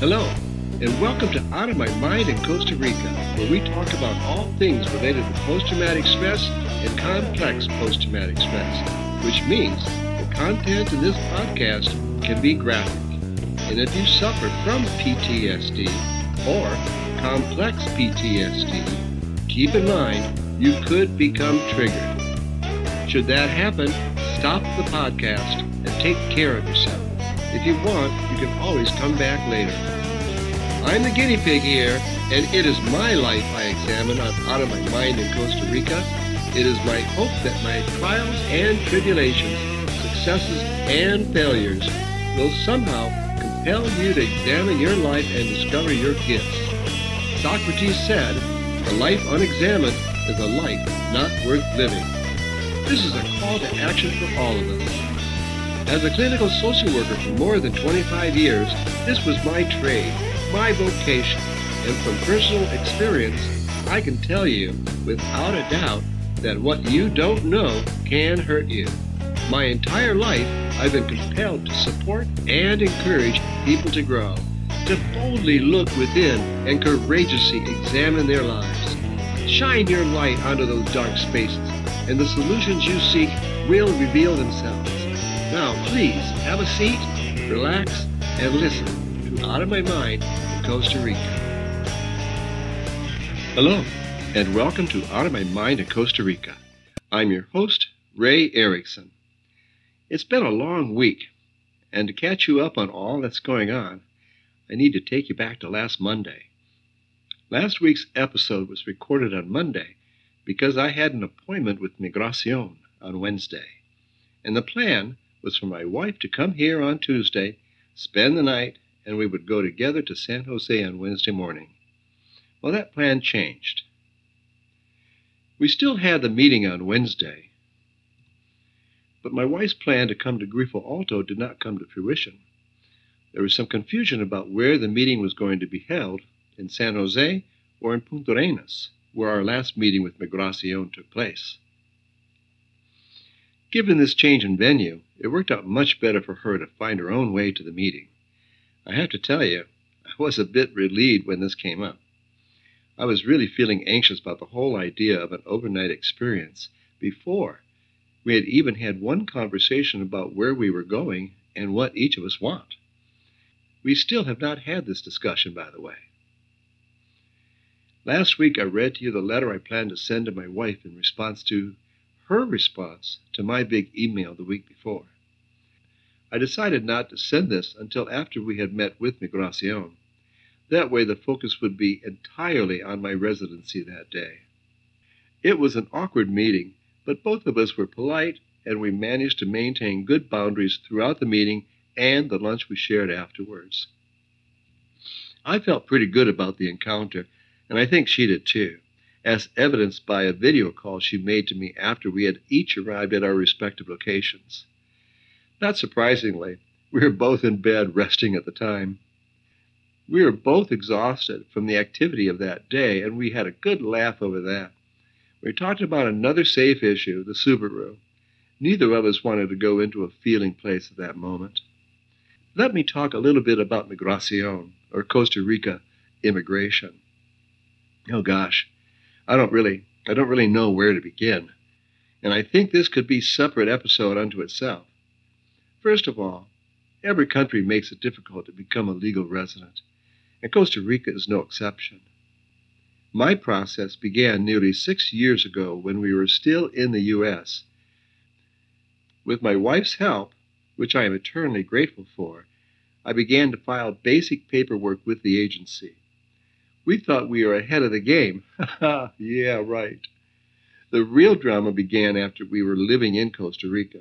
Hello, and welcome to Out of My Mind in Costa Rica, where we talk about all things related to post traumatic stress and complex post traumatic stress, which means the content in this podcast can be graphic. And if you suffer from PTSD or complex PTSD, keep in mind you could become triggered. Should that happen, stop the podcast and take care of yourself. If you want, you can always come back later. I'm the guinea pig here, and it is my life I examine on Out of My Mind in Costa Rica. It is my hope that my trials and tribulations, successes and failures will somehow compel you to examine your life and discover your gifts. Socrates said, a life unexamined is a life not worth living. This is a call to action for all of us. As a clinical social worker for more than 25 years, this was my trade, my vocation, and from personal experience, I can tell you without a doubt that what you don't know can hurt you. My entire life, I've been compelled to support and encourage people to grow, to boldly look within and courageously examine their lives. Shine your light onto those dark spaces, and the solutions you seek will reveal themselves. Now, please have a seat, relax, and listen Out of My Mind in Costa Rica. Hello, and welcome to Out of My Mind in Costa Rica. I'm your host, Ray Erickson. It's been a long week, and to catch you up on all that's going on, I need to take you back to last Monday. Last week's episode was recorded on Monday because I had an appointment with Migracion on Wednesday. And the plan was for my wife to come here on Tuesday, spend the night, and we would go together to San Jose on Wednesday morning. Well, that plan changed. We still had the meeting on Wednesday, but my wife's plan to come to Grifo Alto did not come to fruition. There was some confusion about where the meeting was going to be held, in San Jose or in Punta Arenas, where our last meeting with Migracion took place. Given this change in venue, it worked out much better for her to find her own way to the meeting. I have to tell you, I was a bit relieved when this came up. I was really feeling anxious about the whole idea of an overnight experience before we had even had one conversation about where we were going and what each of us want. We still have not had this discussion, by the way. Last week, I read to you the letter I planned to send to my wife in response to her response to my big email the week before. I decided not to send this until after we had met with Migracion. That way, the focus would be entirely on my residency that day. It was an awkward meeting, but both of us were polite and we managed to maintain good boundaries throughout the meeting and the lunch we shared afterwards. I felt pretty good about the encounter and I think she did too, as evidenced by a video call she made to me after we had each arrived at our respective locations. Not surprisingly, we were both in bed resting at the time. We were both exhausted from the activity of that day, and we had a good laugh over that. We talked about another safe issue, the Subaru. Neither of us wanted to go into a feeling place at that moment. Let me talk a little bit about Migracion, or Costa Rica immigration oh gosh, I don't really, I don't really know where to begin. And I think this could be separate episode unto itself. First of all, every country makes it difficult to become a legal resident, and Costa Rica is no exception. My process began nearly six years ago when we were still in the U.S. With my wife's help, which I am eternally grateful for, I began to file basic paperwork with the agency. We thought we were ahead of the game. yeah, right. The real drama began after we were living in Costa Rica.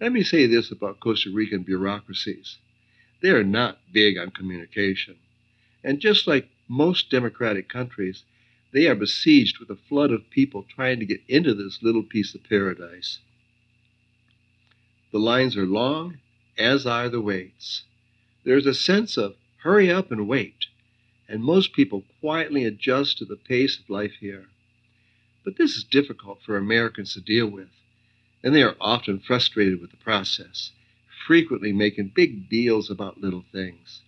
Let me say this about Costa Rican bureaucracies they are not big on communication. And just like most democratic countries, they are besieged with a flood of people trying to get into this little piece of paradise. The lines are long, as are the waits. There's a sense of hurry up and wait and most people quietly adjust to the pace of life here. But this is difficult for Americans to deal with, and they are often frustrated with the process, frequently making big deals about little things.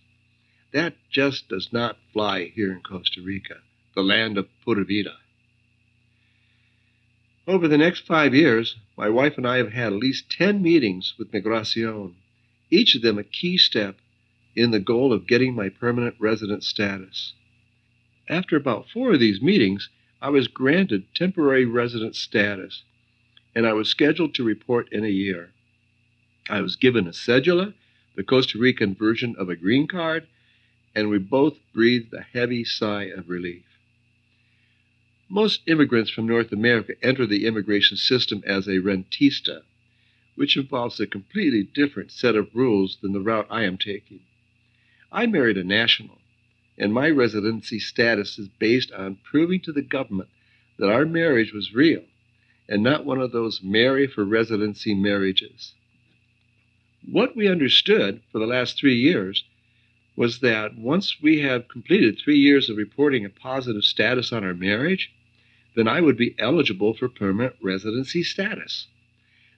That just does not fly here in Costa Rica, the land of Pura Vida. Over the next five years, my wife and I have had at least 10 meetings with Migracion, each of them a key step in the goal of getting my permanent resident status. After about four of these meetings, I was granted temporary resident status, and I was scheduled to report in a year. I was given a cedula, the Costa Rican version of a green card, and we both breathed a heavy sigh of relief. Most immigrants from North America enter the immigration system as a rentista, which involves a completely different set of rules than the route I am taking. I married a national, and my residency status is based on proving to the government that our marriage was real and not one of those marry for residency marriages. What we understood for the last three years was that once we have completed three years of reporting a positive status on our marriage, then I would be eligible for permanent residency status.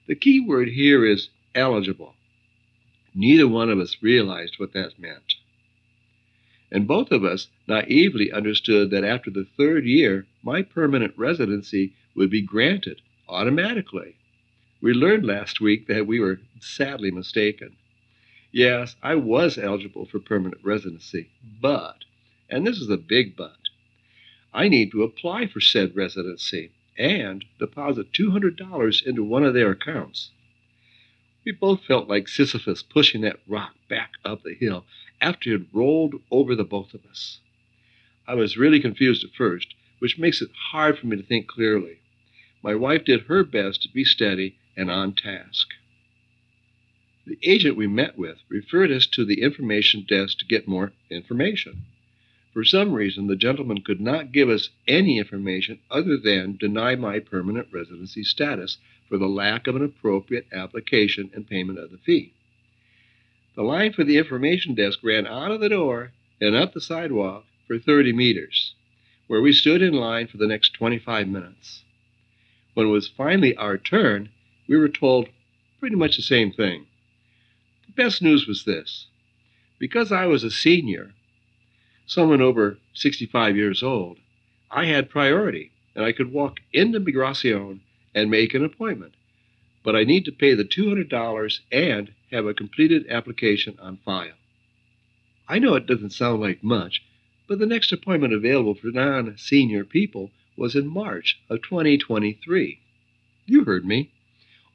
The key word here is eligible. Neither one of us realized what that meant. And both of us naively understood that after the third year, my permanent residency would be granted automatically. We learned last week that we were sadly mistaken. Yes, I was eligible for permanent residency, but, and this is a big but, I need to apply for said residency and deposit $200 into one of their accounts. We both felt like Sisyphus pushing that rock back up the hill after it had rolled over the both of us. I was really confused at first, which makes it hard for me to think clearly. My wife did her best to be steady and on task. The agent we met with referred us to the information desk to get more information. For some reason, the gentleman could not give us any information other than deny my permanent residency status for the lack of an appropriate application and payment of the fee. The line for the information desk ran out of the door and up the sidewalk for 30 meters, where we stood in line for the next 25 minutes. When it was finally our turn, we were told pretty much the same thing. The best news was this because I was a senior, someone over 65 years old, I had priority and I could walk into Migracion and make an appointment. But I need to pay the $200 and have a completed application on file. I know it doesn't sound like much, but the next appointment available for non senior people was in March of 2023. You heard me.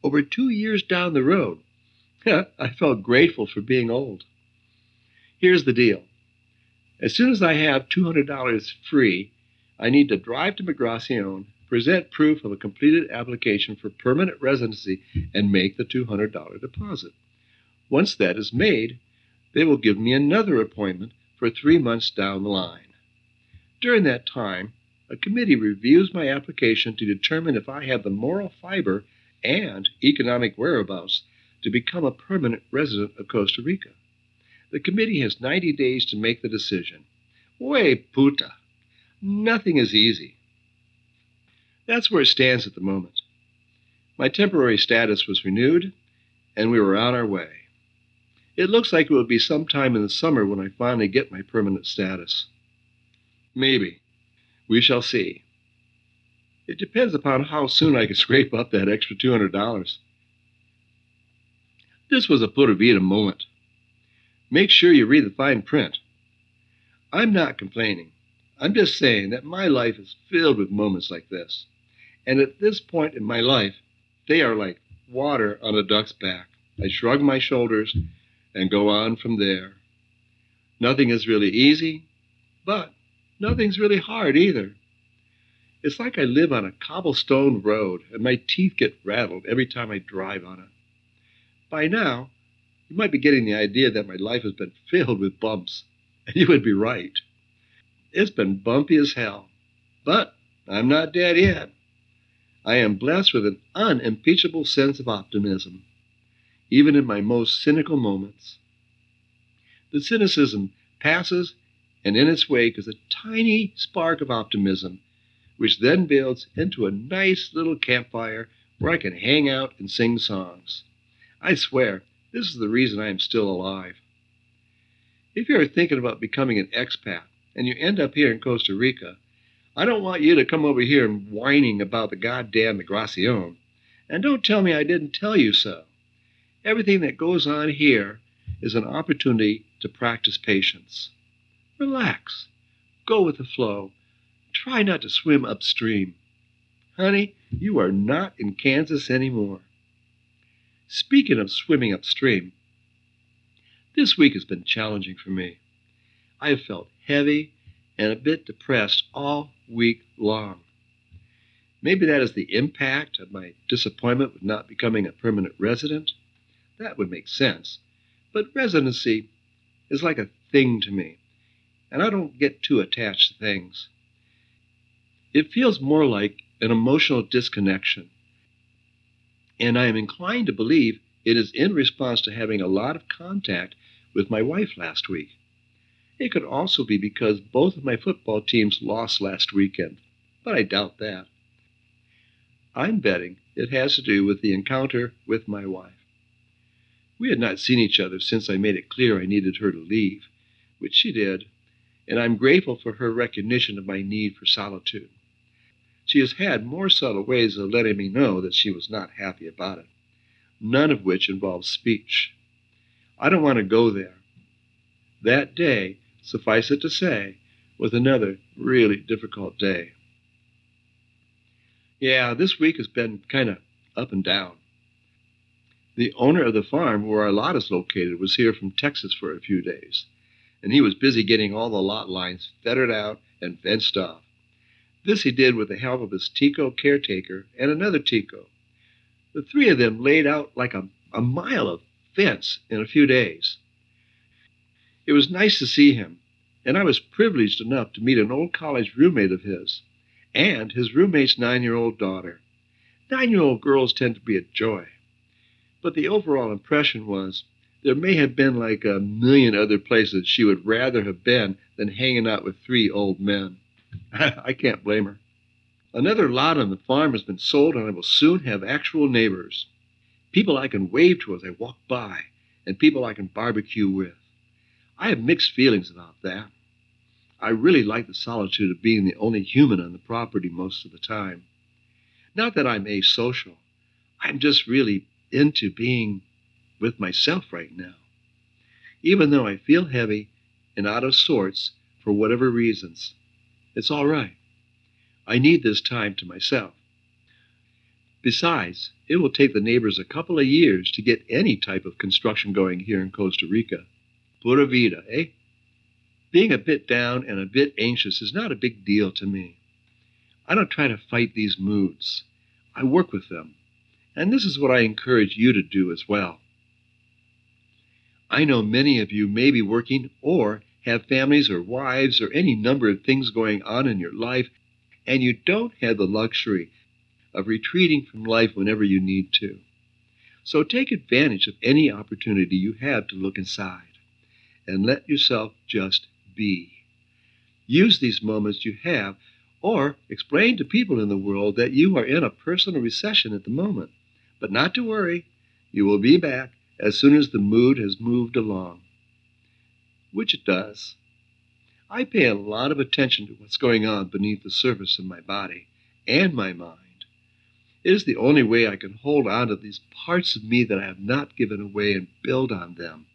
Over two years down the road. I felt grateful for being old. Here's the deal as soon as I have $200 free, I need to drive to Migracion, present proof of a completed application for permanent residency, and make the $200 deposit. Once that is made, they will give me another appointment for three months down the line. During that time, a committee reviews my application to determine if I have the moral fiber and economic whereabouts to become a permanent resident of Costa Rica. The committee has 90 days to make the decision. Way puta. Nothing is easy. That's where it stands at the moment. My temporary status was renewed, and we were on our way. It looks like it will be sometime in the summer when I finally get my permanent status. Maybe. We shall see. It depends upon how soon I can scrape up that extra $200. This was a Pura Vida moment. Make sure you read the fine print. I'm not complaining. I'm just saying that my life is filled with moments like this. And at this point in my life, they are like water on a duck's back. I shrug my shoulders and go on from there. Nothing is really easy, but nothing's really hard either. It's like I live on a cobblestone road and my teeth get rattled every time I drive on it. By now, you might be getting the idea that my life has been filled with bumps, and you would be right. It's been bumpy as hell, but I'm not dead yet. I am blessed with an unimpeachable sense of optimism, even in my most cynical moments. The cynicism passes, and in its wake is a tiny spark of optimism, which then builds into a nice little campfire where I can hang out and sing songs. I swear, this is the reason I am still alive. If you're thinking about becoming an expat and you end up here in Costa Rica, I don't want you to come over here and whining about the goddamn migracion. And don't tell me I didn't tell you so. Everything that goes on here is an opportunity to practice patience. Relax. Go with the flow. Try not to swim upstream. Honey, you are not in Kansas anymore. Speaking of swimming upstream, this week has been challenging for me. I have felt heavy and a bit depressed all week long. Maybe that is the impact of my disappointment with not becoming a permanent resident. That would make sense. But residency is like a thing to me, and I don't get too attached to things. It feels more like an emotional disconnection, and I am inclined to believe it is in response to having a lot of contact with my wife last week. It could also be because both of my football teams lost last weekend, but I doubt that. I'm betting it has to do with the encounter with my wife. We had not seen each other since I made it clear I needed her to leave, which she did, and I'm grateful for her recognition of my need for solitude. She has had more subtle ways of letting me know that she was not happy about it, none of which involves speech. I don't want to go there. That day, suffice it to say, was another really difficult day. Yeah, this week has been kind of up and down. The owner of the farm where our lot is located was here from Texas for a few days, and he was busy getting all the lot lines fettered out and fenced off. This he did with the help of his Tico caretaker and another Tico. The three of them laid out like a, a mile of fence in a few days. It was nice to see him, and I was privileged enough to meet an old college roommate of his and his roommate's nine year old daughter. Nine year old girls tend to be a joy. But the overall impression was there may have been like a million other places she would rather have been than hanging out with three old men. I can't blame her. Another lot on the farm has been sold, and I will soon have actual neighbors. People I can wave to as I walk by, and people I can barbecue with. I have mixed feelings about that. I really like the solitude of being the only human on the property most of the time. Not that I'm asocial. I'm just really into being with myself right now. Even though I feel heavy and out of sorts for whatever reasons, it's all right. I need this time to myself. Besides, it will take the neighbors a couple of years to get any type of construction going here in Costa Rica. Pura vida, eh? Being a bit down and a bit anxious is not a big deal to me. I don't try to fight these moods. I work with them. And this is what I encourage you to do as well. I know many of you may be working or have families or wives or any number of things going on in your life, and you don't have the luxury of retreating from life whenever you need to. So take advantage of any opportunity you have to look inside and let yourself just be. Use these moments you have, or explain to people in the world that you are in a personal recession at the moment. But not to worry, you will be back as soon as the mood has moved along. Which it does. I pay a lot of attention to what's going on beneath the surface of my body and my mind. It is the only way I can hold on to these parts of me that I have not given away and build on them.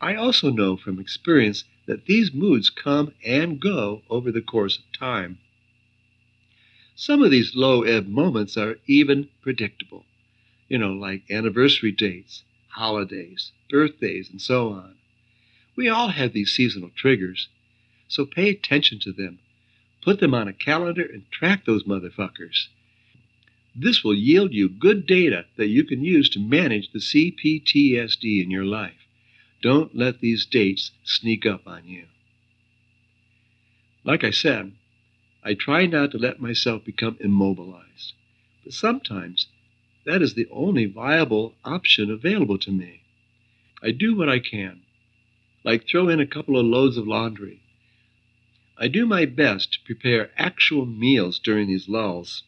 I also know from experience that these moods come and go over the course of time. Some of these low ebb moments are even predictable, you know, like anniversary dates, holidays, birthdays, and so on. We all have these seasonal triggers, so pay attention to them. Put them on a calendar and track those motherfuckers. This will yield you good data that you can use to manage the CPTSD in your life. Don't let these dates sneak up on you. Like I said, I try not to let myself become immobilized, but sometimes that is the only viable option available to me. I do what I can, like throw in a couple of loads of laundry. I do my best to prepare actual meals during these lulls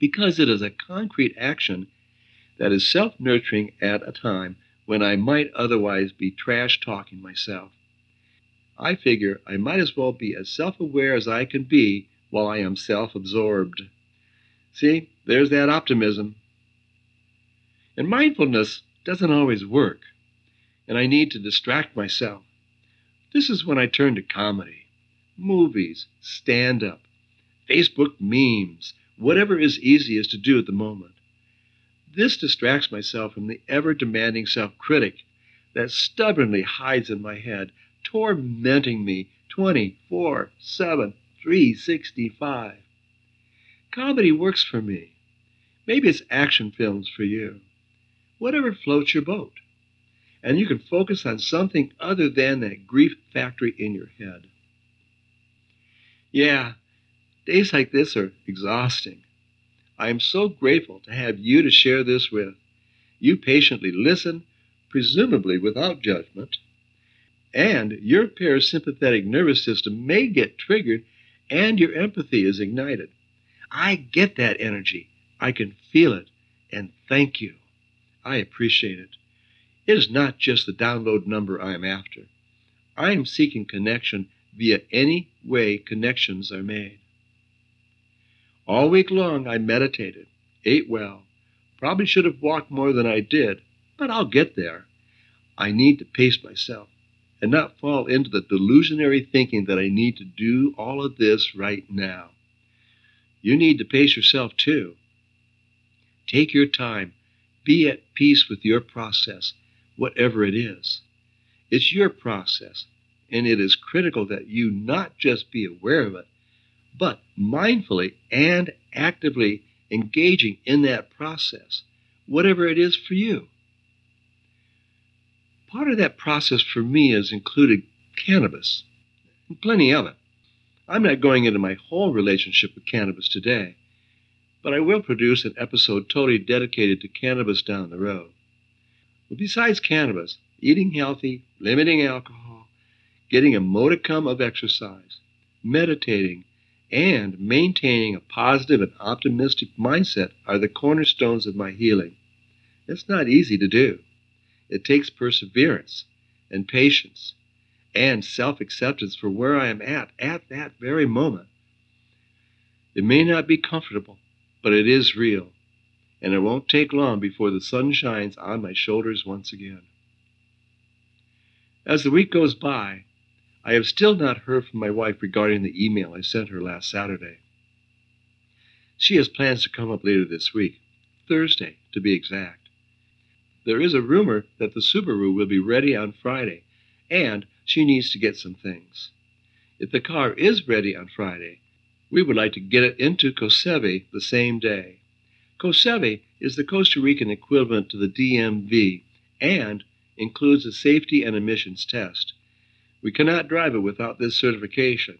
because it is a concrete action that is self nurturing at a time when I might otherwise be trash talking myself. I figure I might as well be as self aware as I can be while I am self absorbed. See, there's that optimism. And mindfulness doesn't always work, and I need to distract myself. This is when I turn to comedy, movies, stand up, Facebook memes, whatever is easiest to do at the moment. This distracts myself from the ever demanding self critic that stubbornly hides in my head, tormenting me 24 7, 365. Comedy works for me. Maybe it's action films for you. Whatever floats your boat. And you can focus on something other than that grief factory in your head. Yeah, days like this are exhausting. I am so grateful to have you to share this with. You patiently listen, presumably without judgment, and your parasympathetic nervous system may get triggered and your empathy is ignited. I get that energy. I can feel it. And thank you. I appreciate it. It is not just the download number I am after. I am seeking connection via any way connections are made. All week long I meditated, ate well, probably should have walked more than I did, but I'll get there. I need to pace myself and not fall into the delusionary thinking that I need to do all of this right now. You need to pace yourself too. Take your time. Be at peace with your process, whatever it is. It's your process, and it is critical that you not just be aware of it, but mindfully and actively engaging in that process, whatever it is for you. Part of that process for me has included cannabis, and plenty of it. I'm not going into my whole relationship with cannabis today, but I will produce an episode totally dedicated to cannabis down the road. But besides cannabis, eating healthy, limiting alcohol, getting a modicum of exercise, meditating, and maintaining a positive and optimistic mindset are the cornerstones of my healing. It's not easy to do. It takes perseverance and patience and self acceptance for where I am at at that very moment. It may not be comfortable, but it is real, and it won't take long before the sun shines on my shoulders once again. As the week goes by, I have still not heard from my wife regarding the email I sent her last Saturday. She has plans to come up later this week, Thursday to be exact. There is a rumor that the Subaru will be ready on Friday, and she needs to get some things. If the car is ready on Friday, we would like to get it into COSEVI the same day. COSEVI is the Costa Rican equivalent to the DMV and includes a safety and emissions test. We cannot drive it without this certification,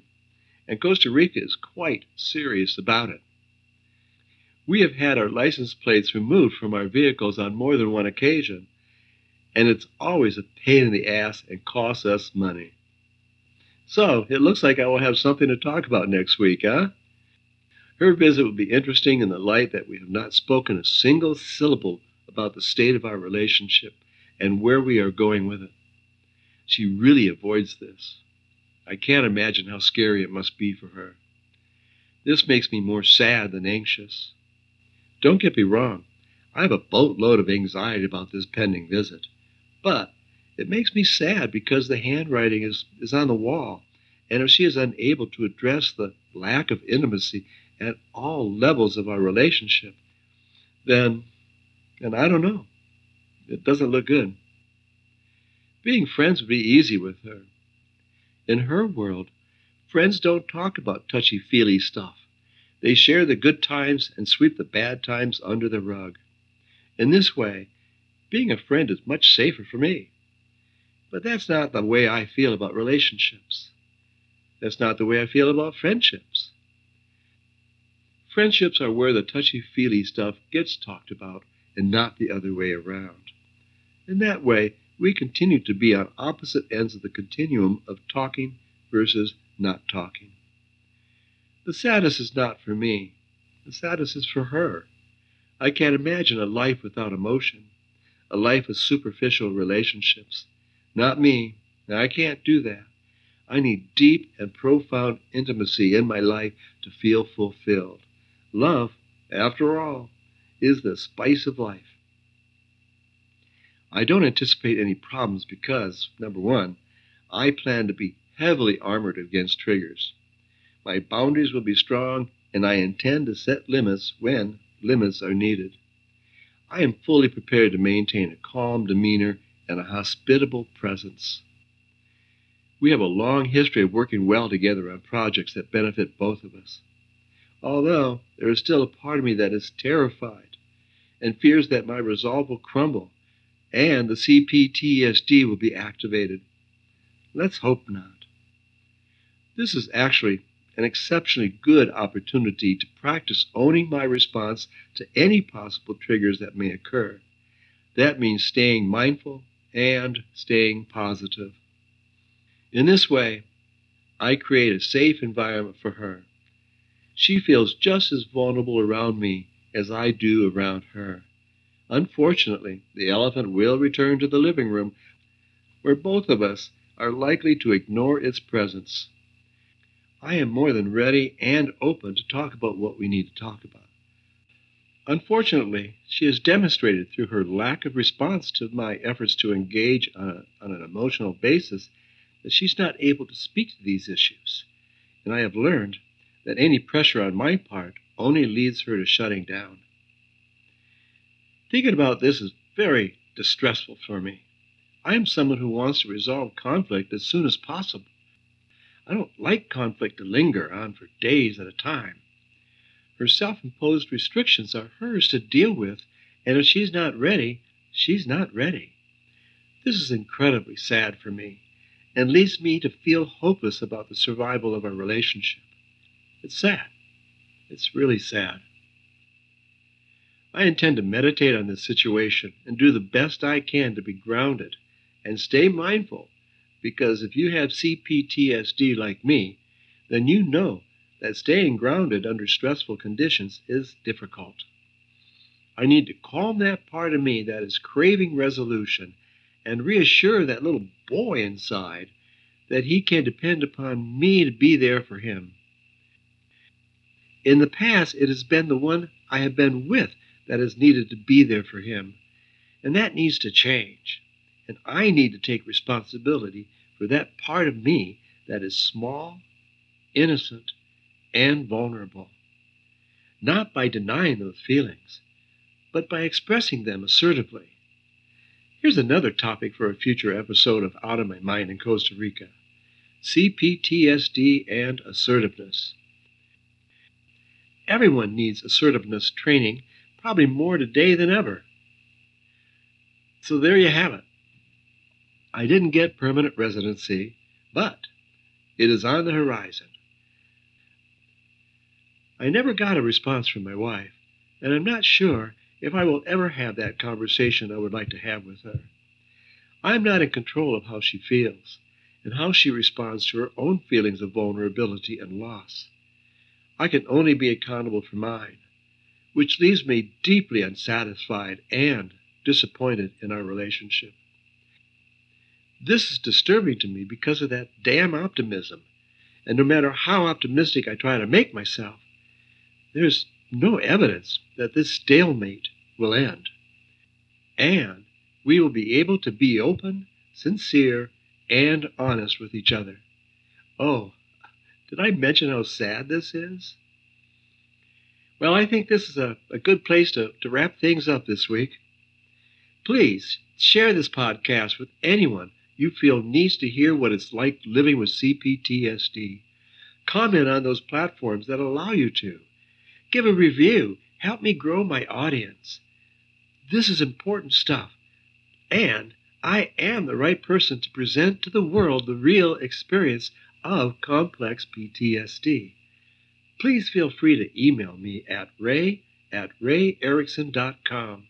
and Costa Rica is quite serious about it. We have had our license plates removed from our vehicles on more than one occasion, and it's always a pain in the ass and costs us money. So it looks like I will have something to talk about next week, huh? Her visit will be interesting in the light that we have not spoken a single syllable about the state of our relationship and where we are going with it. She really avoids this. I can't imagine how scary it must be for her. This makes me more sad than anxious. Don't get me wrong, I have a boatload of anxiety about this pending visit. But it makes me sad because the handwriting is, is on the wall. And if she is unable to address the lack of intimacy at all levels of our relationship, then, and I don't know. It doesn't look good. Being friends would be easy with her. In her world, friends don't talk about touchy feely stuff. They share the good times and sweep the bad times under the rug. In this way, being a friend is much safer for me. But that's not the way I feel about relationships. That's not the way I feel about friendships. Friendships are where the touchy feely stuff gets talked about and not the other way around. In that way, we continue to be on opposite ends of the continuum of talking versus not talking. The sadness is not for me. The sadness is for her. I can't imagine a life without emotion. a life of superficial relationships. Not me. I can't do that. I need deep and profound intimacy in my life to feel fulfilled. Love, after all, is the spice of life. I don't anticipate any problems because, number one, I plan to be heavily armored against triggers. My boundaries will be strong, and I intend to set limits when limits are needed. I am fully prepared to maintain a calm demeanor and a hospitable presence. We have a long history of working well together on projects that benefit both of us. Although there is still a part of me that is terrified and fears that my resolve will crumble and the CPTSD will be activated. Let's hope not. This is actually an exceptionally good opportunity to practice owning my response to any possible triggers that may occur. That means staying mindful and staying positive. In this way, I create a safe environment for her. She feels just as vulnerable around me as I do around her. Unfortunately, the elephant will return to the living room where both of us are likely to ignore its presence. I am more than ready and open to talk about what we need to talk about. Unfortunately, she has demonstrated through her lack of response to my efforts to engage on, a, on an emotional basis that she's not able to speak to these issues. And I have learned that any pressure on my part only leads her to shutting down. Thinking about this is very distressful for me. I am someone who wants to resolve conflict as soon as possible. I don't like conflict to linger on for days at a time. Her self imposed restrictions are hers to deal with, and if she's not ready, she's not ready. This is incredibly sad for me and leads me to feel hopeless about the survival of our relationship. It's sad. It's really sad. I intend to meditate on this situation and do the best I can to be grounded and stay mindful because if you have CPTSD like me, then you know that staying grounded under stressful conditions is difficult. I need to calm that part of me that is craving resolution and reassure that little boy inside that he can depend upon me to be there for him. In the past, it has been the one I have been with that has needed to be there for him, and that needs to change. And I need to take responsibility for that part of me that is small, innocent, and vulnerable. Not by denying those feelings, but by expressing them assertively. Here's another topic for a future episode of Out of My Mind in Costa Rica CPTSD and assertiveness. Everyone needs assertiveness training, probably more today than ever. So there you have it. I didn't get permanent residency, but it is on the horizon. I never got a response from my wife, and I'm not sure if I will ever have that conversation I would like to have with her. I am not in control of how she feels and how she responds to her own feelings of vulnerability and loss. I can only be accountable for mine, which leaves me deeply unsatisfied and disappointed in our relationship. This is disturbing to me because of that damn optimism. And no matter how optimistic I try to make myself, there's no evidence that this stalemate will end. And we will be able to be open, sincere, and honest with each other. Oh, did I mention how sad this is? Well, I think this is a, a good place to, to wrap things up this week. Please share this podcast with anyone you feel needs to hear what it's like living with CPTSD. Comment on those platforms that allow you to. Give a review. Help me grow my audience. This is important stuff. And I am the right person to present to the world the real experience of complex PTSD. Please feel free to email me at ray at rayerickson.com.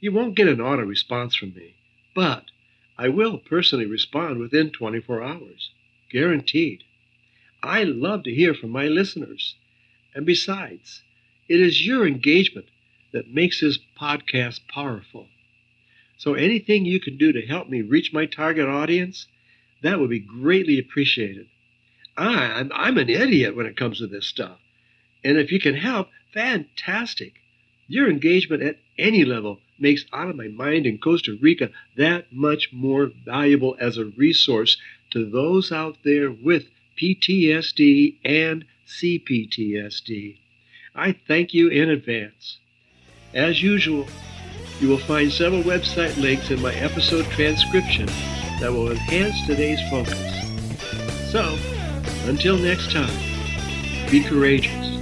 You won't get an auto response from me, but I will personally respond within 24 hours. Guaranteed. I love to hear from my listeners. And besides, it is your engagement that makes this podcast powerful. So anything you can do to help me reach my target audience, that would be greatly appreciated. I, I'm, I'm an idiot when it comes to this stuff. And if you can help, fantastic. Your engagement at any level makes Out of My Mind in Costa Rica that much more valuable as a resource to those out there with PTSD and CPTSD. I thank you in advance. As usual, you will find several website links in my episode transcription that will enhance today's focus. So, until next time, be courageous,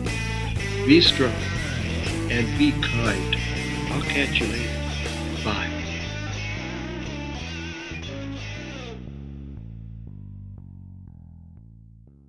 be strong, and be kind. I'll catch you later.